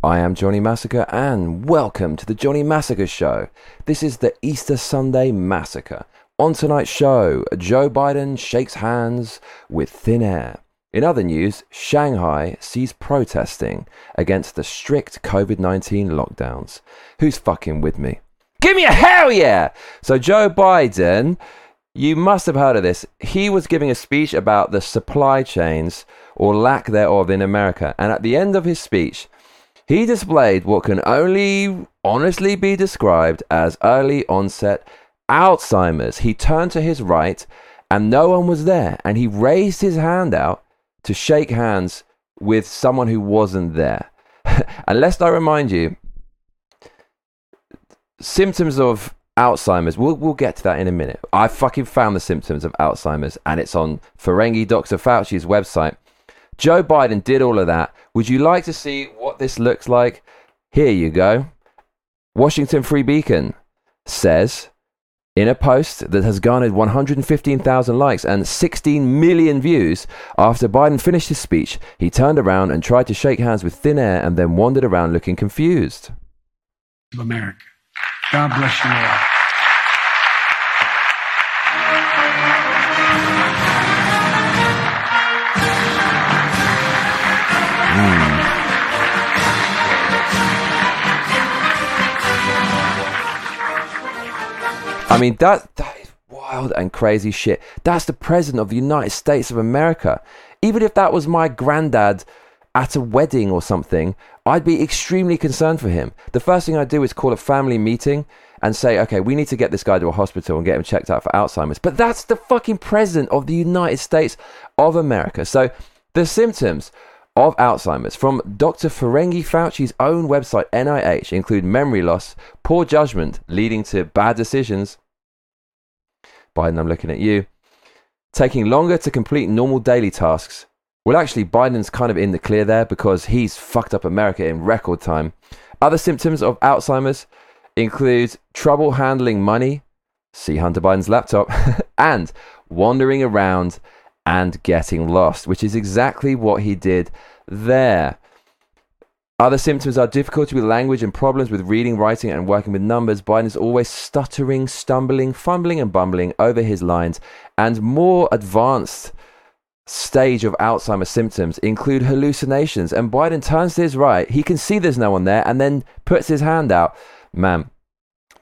I am Johnny Massacre, and welcome to the Johnny Massacre Show. This is the Easter Sunday Massacre. On tonight's show, Joe Biden shakes hands with thin air. In other news, Shanghai sees protesting against the strict COVID 19 lockdowns. Who's fucking with me? Give me a hell yeah! So, Joe Biden, you must have heard of this. He was giving a speech about the supply chains or lack thereof in America. And at the end of his speech, he displayed what can only honestly be described as early onset Alzheimer's. He turned to his right and no one was there. And he raised his hand out to shake hands with someone who wasn't there. and lest I remind you, symptoms of Alzheimer's, we'll, we'll get to that in a minute. I fucking found the symptoms of Alzheimer's and it's on Ferengi Dr. Fauci's website. Joe Biden did all of that. Would you like to see what this looks like? Here you go. Washington Free Beacon says in a post that has garnered 115,000 likes and 16 million views after Biden finished his speech, he turned around and tried to shake hands with thin air and then wandered around looking confused. America. God bless you all. I mean, that, that is wild and crazy shit. That's the president of the United States of America. Even if that was my granddad at a wedding or something, I'd be extremely concerned for him. The first thing I'd do is call a family meeting and say, okay, we need to get this guy to a hospital and get him checked out for Alzheimer's. But that's the fucking president of the United States of America. So the symptoms of Alzheimer's from Dr. Ferengi Fauci's own website, NIH, include memory loss, poor judgment leading to bad decisions, Biden, I'm looking at you. Taking longer to complete normal daily tasks. Well, actually, Biden's kind of in the clear there because he's fucked up America in record time. Other symptoms of Alzheimer's include trouble handling money, see Hunter Biden's laptop, and wandering around and getting lost, which is exactly what he did there. Other symptoms are difficulty with language and problems with reading, writing, and working with numbers. Biden is always stuttering, stumbling, fumbling, and bumbling over his lines. And more advanced stage of Alzheimer's symptoms include hallucinations. And Biden turns to his right. He can see there's no one there and then puts his hand out. Man,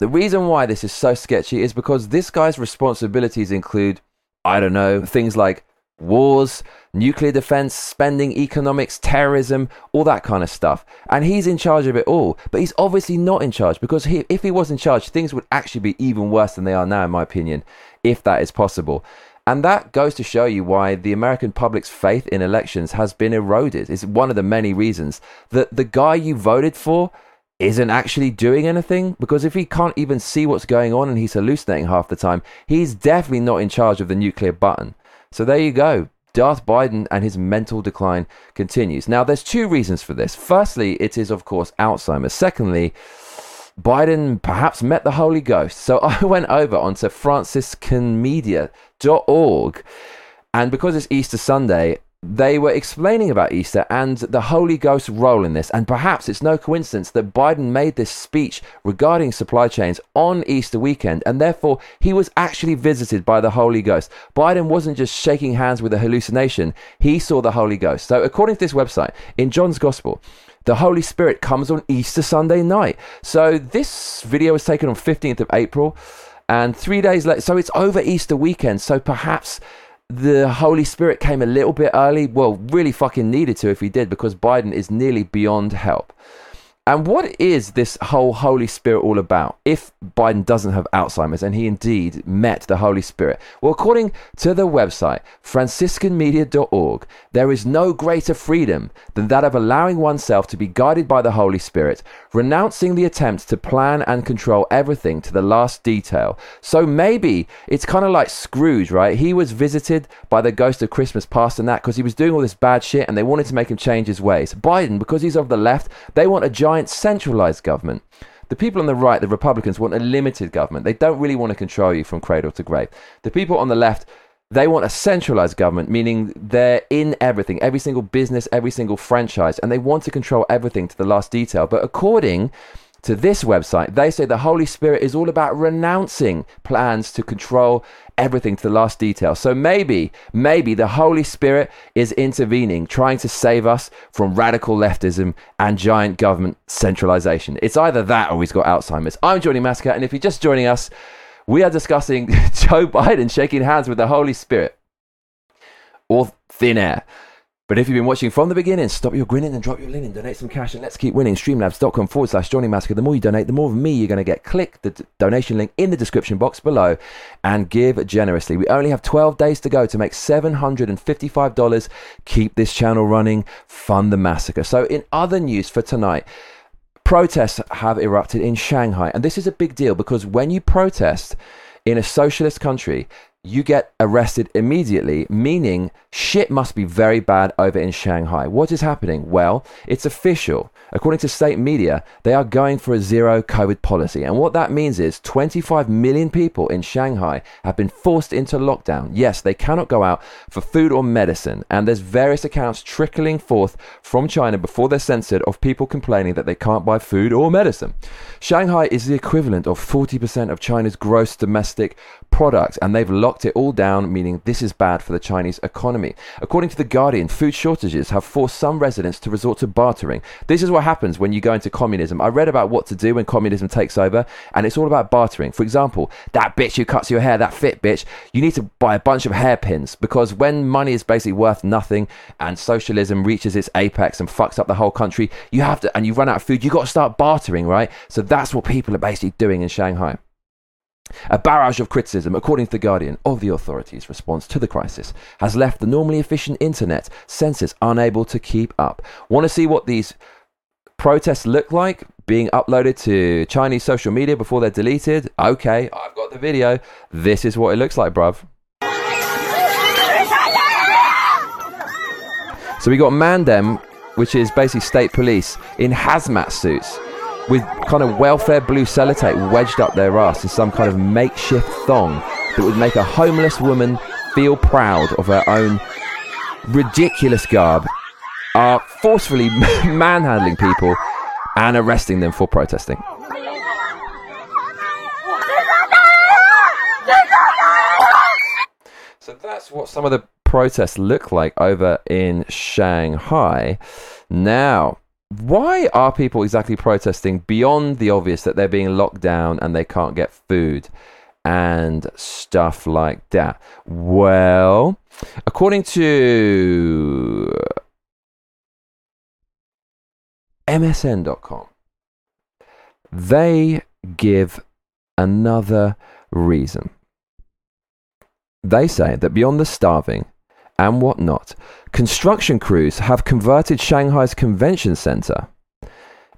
the reason why this is so sketchy is because this guy's responsibilities include, I don't know, things like wars, nuclear defense, spending, economics, terrorism, all that kind of stuff. And he's in charge of it all. But he's obviously not in charge because he, if he was in charge, things would actually be even worse than they are now, in my opinion, if that is possible. And that goes to show you why the American public's faith in elections has been eroded. It's one of the many reasons that the guy you voted for isn't actually doing anything because if he can't even see what's going on and he's hallucinating half the time, he's definitely not in charge of the nuclear button. So there you go. Darth Biden and his mental decline continues. Now, there's two reasons for this. Firstly, it is, of course, Alzheimer's. Secondly, Biden perhaps met the Holy Ghost. So I went over onto franciscanmedia.org. And because it's Easter Sunday, they were explaining about Easter and the Holy Ghost role in this. And perhaps it's no coincidence that Biden made this speech regarding supply chains on Easter weekend, and therefore he was actually visited by the Holy Ghost. Biden wasn't just shaking hands with a hallucination, he saw the Holy Ghost. So, according to this website, in John's Gospel, the Holy Spirit comes on Easter Sunday night. So, this video was taken on 15th of April, and three days later, so it's over Easter weekend. So, perhaps the Holy Spirit came a little bit early. Well, really fucking needed to if he did, because Biden is nearly beyond help. And what is this whole Holy Spirit all about if Biden doesn't have Alzheimer's and he indeed met the Holy Spirit? Well, according to the website franciscanmedia.org, there is no greater freedom than that of allowing oneself to be guided by the Holy Spirit, renouncing the attempt to plan and control everything to the last detail. So maybe it's kind of like Scrooge, right? He was visited by the ghost of Christmas past and that because he was doing all this bad shit and they wanted to make him change his ways. Biden, because he's of the left, they want a giant giant centralized government. The people on the right, the Republicans, want a limited government. They don't really want to control you from cradle to grave. The people on the left, They want a centralized government, meaning they're in everything, every single business, every single franchise, and they want to control everything to the last detail. But according to this website, they say the Holy Spirit is all about renouncing plans to control everything to the last detail. So maybe, maybe the Holy Spirit is intervening, trying to save us from radical leftism and giant government centralization. It's either that or he's got Alzheimer's. I'm Johnny Massacre, and if you're just joining us, we are discussing Joe Biden shaking hands with the Holy Spirit or thin air. But if you've been watching from the beginning, stop your grinning and drop your linen. Donate some cash and let's keep winning. Streamlabs.com forward slash Johnny Massacre. The more you donate, the more of me you're going to get. Click the d- donation link in the description box below and give generously. We only have 12 days to go to make $755. Keep this channel running. Fund the massacre. So, in other news for tonight, protests have erupted in Shanghai. And this is a big deal because when you protest in a socialist country, you get arrested immediately, meaning shit must be very bad over in Shanghai. What is happening? Well, it's official. According to state media, they are going for a zero COVID policy. And what that means is 25 million people in Shanghai have been forced into lockdown. Yes, they cannot go out for food or medicine. And there's various accounts trickling forth from China before they're censored of people complaining that they can't buy food or medicine. Shanghai is the equivalent of 40% of China's gross domestic product, and they've locked it all down, meaning this is bad for the Chinese economy. According to The Guardian, food shortages have forced some residents to resort to bartering. This is what happens when you go into communism. I read about what to do when communism takes over, and it's all about bartering. For example, that bitch who cuts your hair, that fit bitch, you need to buy a bunch of hairpins because when money is basically worth nothing and socialism reaches its apex and fucks up the whole country, you have to, and you run out of food, you got to start bartering, right? So that's what people are basically doing in Shanghai. A barrage of criticism, according to The Guardian, of the authorities' response to the crisis has left the normally efficient internet census unable to keep up. Want to see what these protests look like being uploaded to Chinese social media before they're deleted? Okay, I've got the video. This is what it looks like, bruv. So we got Mandem, which is basically state police, in hazmat suits with kind of welfare blue sellotape wedged up their ass in some kind of makeshift thong that would make a homeless woman feel proud of her own ridiculous garb, are forcefully manhandling people and arresting them for protesting. So that's what some of the protests look like over in Shanghai. Now, why are people exactly protesting beyond the obvious that they're being locked down and they can't get food and stuff like that? Well, according to MSN.com, they give another reason. They say that beyond the starving, and whatnot, construction crews have converted Shanghai's convention center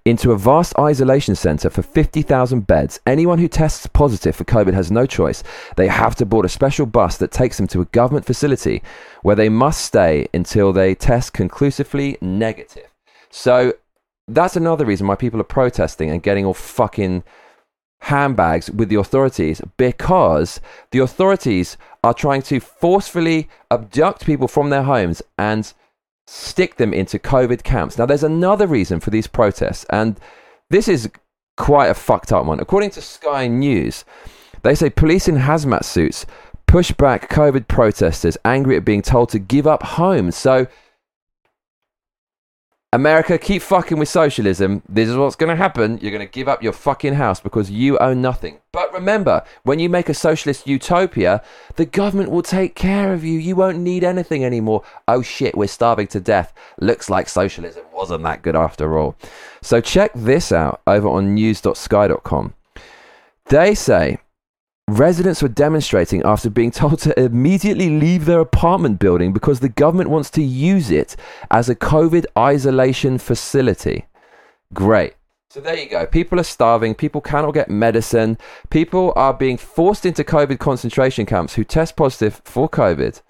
into a vast isolation center for 50,000 beds. Anyone who tests positive for COVID has no choice. They have to board a special bus that takes them to a government facility where they must stay until they test conclusively negative. So that's another reason why people are protesting and getting all fucking handbags with the authorities because the authorities are trying to forcefully abduct people from their homes and stick them into COVID camps. Now, there's another reason for these protests, and this is quite a fucked up one. According to Sky News, they say police in hazmat suits push back COVID protesters angry at being told to give up homes. So, America, keep fucking with socialism. This is what's going to happen. You're going to give up your fucking house because you own nothing. But remember, when you make a socialist utopia, the government will take care of you. You won't need anything anymore. Oh shit, we're starving to death. Looks like socialism wasn't that good after all. So check this out over on news.sky.com. They say Residents were demonstrating after being told to immediately leave their apartment building because the government wants to use it as a COVID isolation facility. Great. So there you go. People are starving. People cannot get medicine. People are being forced into COVID concentration camps who test positive for COVID.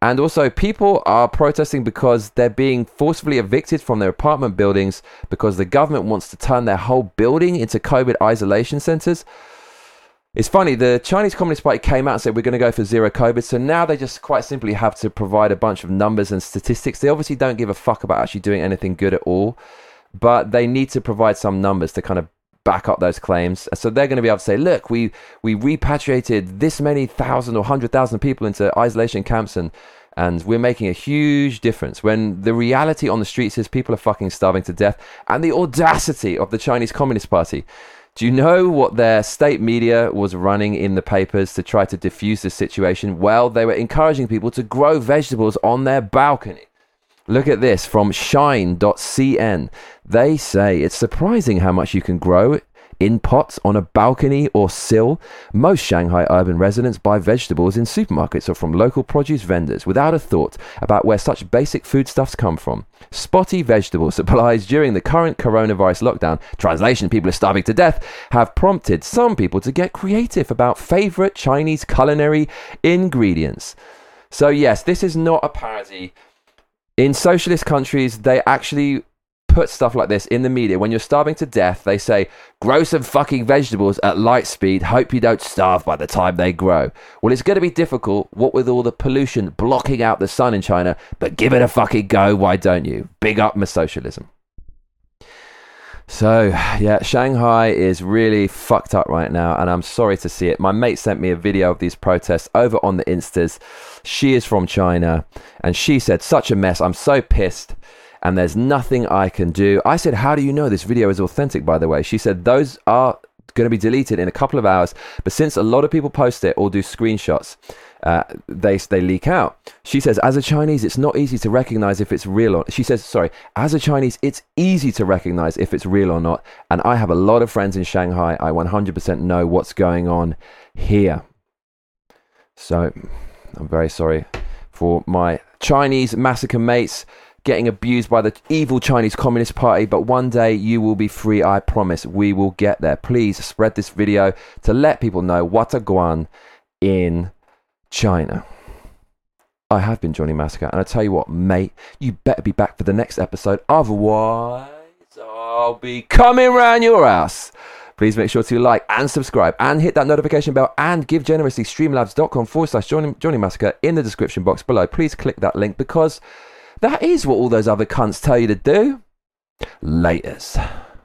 And also, people are protesting because they're being forcibly evicted from their apartment buildings because the government wants to turn their whole building into COVID isolation centers. It's funny, the Chinese Communist Party came out and said we're going to go for zero COVID. So now they just quite simply have to provide a bunch of numbers and statistics. They obviously don't give a fuck about actually doing anything good at all, but they need to provide some numbers to kind of back up those claims. So they're going to be able to say, look, we, we repatriated this many thousand or hundred thousand people into isolation camps and and we're making a huge difference when the reality on the streets is people are fucking starving to death and the audacity of the Chinese Communist Party do you know what their state media was running in the papers to try to diffuse the situation? Well, they were encouraging people to grow vegetables on their balcony. Look at this from shine.cn. They say it's surprising how much you can grow in pots on a balcony or sill. Most Shanghai urban residents buy vegetables in supermarkets or from local produce vendors without a thought about where such basic foodstuffs come from. Spotty vegetable supplies during the current coronavirus lockdown, translation people are starving to death, have prompted some people to get creative about favorite Chinese culinary ingredients. So, yes, this is not a parody. In socialist countries, they actually put stuff like this in the media. When you're starving to death, they say, grow some fucking vegetables at light speed. Hope you don't starve by the time they grow. Well, it's going to be difficult, what with all the pollution blocking out the sun in China, but give it a fucking go. Why don't you? Big up my socialism. So, yeah, Shanghai is really fucked up right now, and I'm sorry to see it. My mate sent me a video of these protests over on the Instas. She is from China, and she said, Such a mess. I'm so pissed and there's nothing I can do. I said, How do you know this video is authentic, by the way? She said, Those are going to be deleted in a couple of hours, but since a lot of people post it or do screenshots, uh, they they leak out. She says, as a Chinese, it's not easy to recognize if it's real or. She says, sorry, as a Chinese, it's easy to recognize if it's real or not. And I have a lot of friends in Shanghai. I 100% know what's going on here. So, I'm very sorry for my Chinese massacre mates getting abused by the evil Chinese Communist Party, but one day you will be free, I promise. We will get there. Please spread this video to let people know what a guan in China. I have been Johnny Massacre, and I tell you what, mate, you better be back for the next episode. Otherwise, I'll be coming round your ass. Please make sure to like and subscribe and hit that notification bell and give generously streamlabs.com forward slash Johnny, Massacre in the description box below. Please click that link because that is what all those other cunts tell you to do. Laters.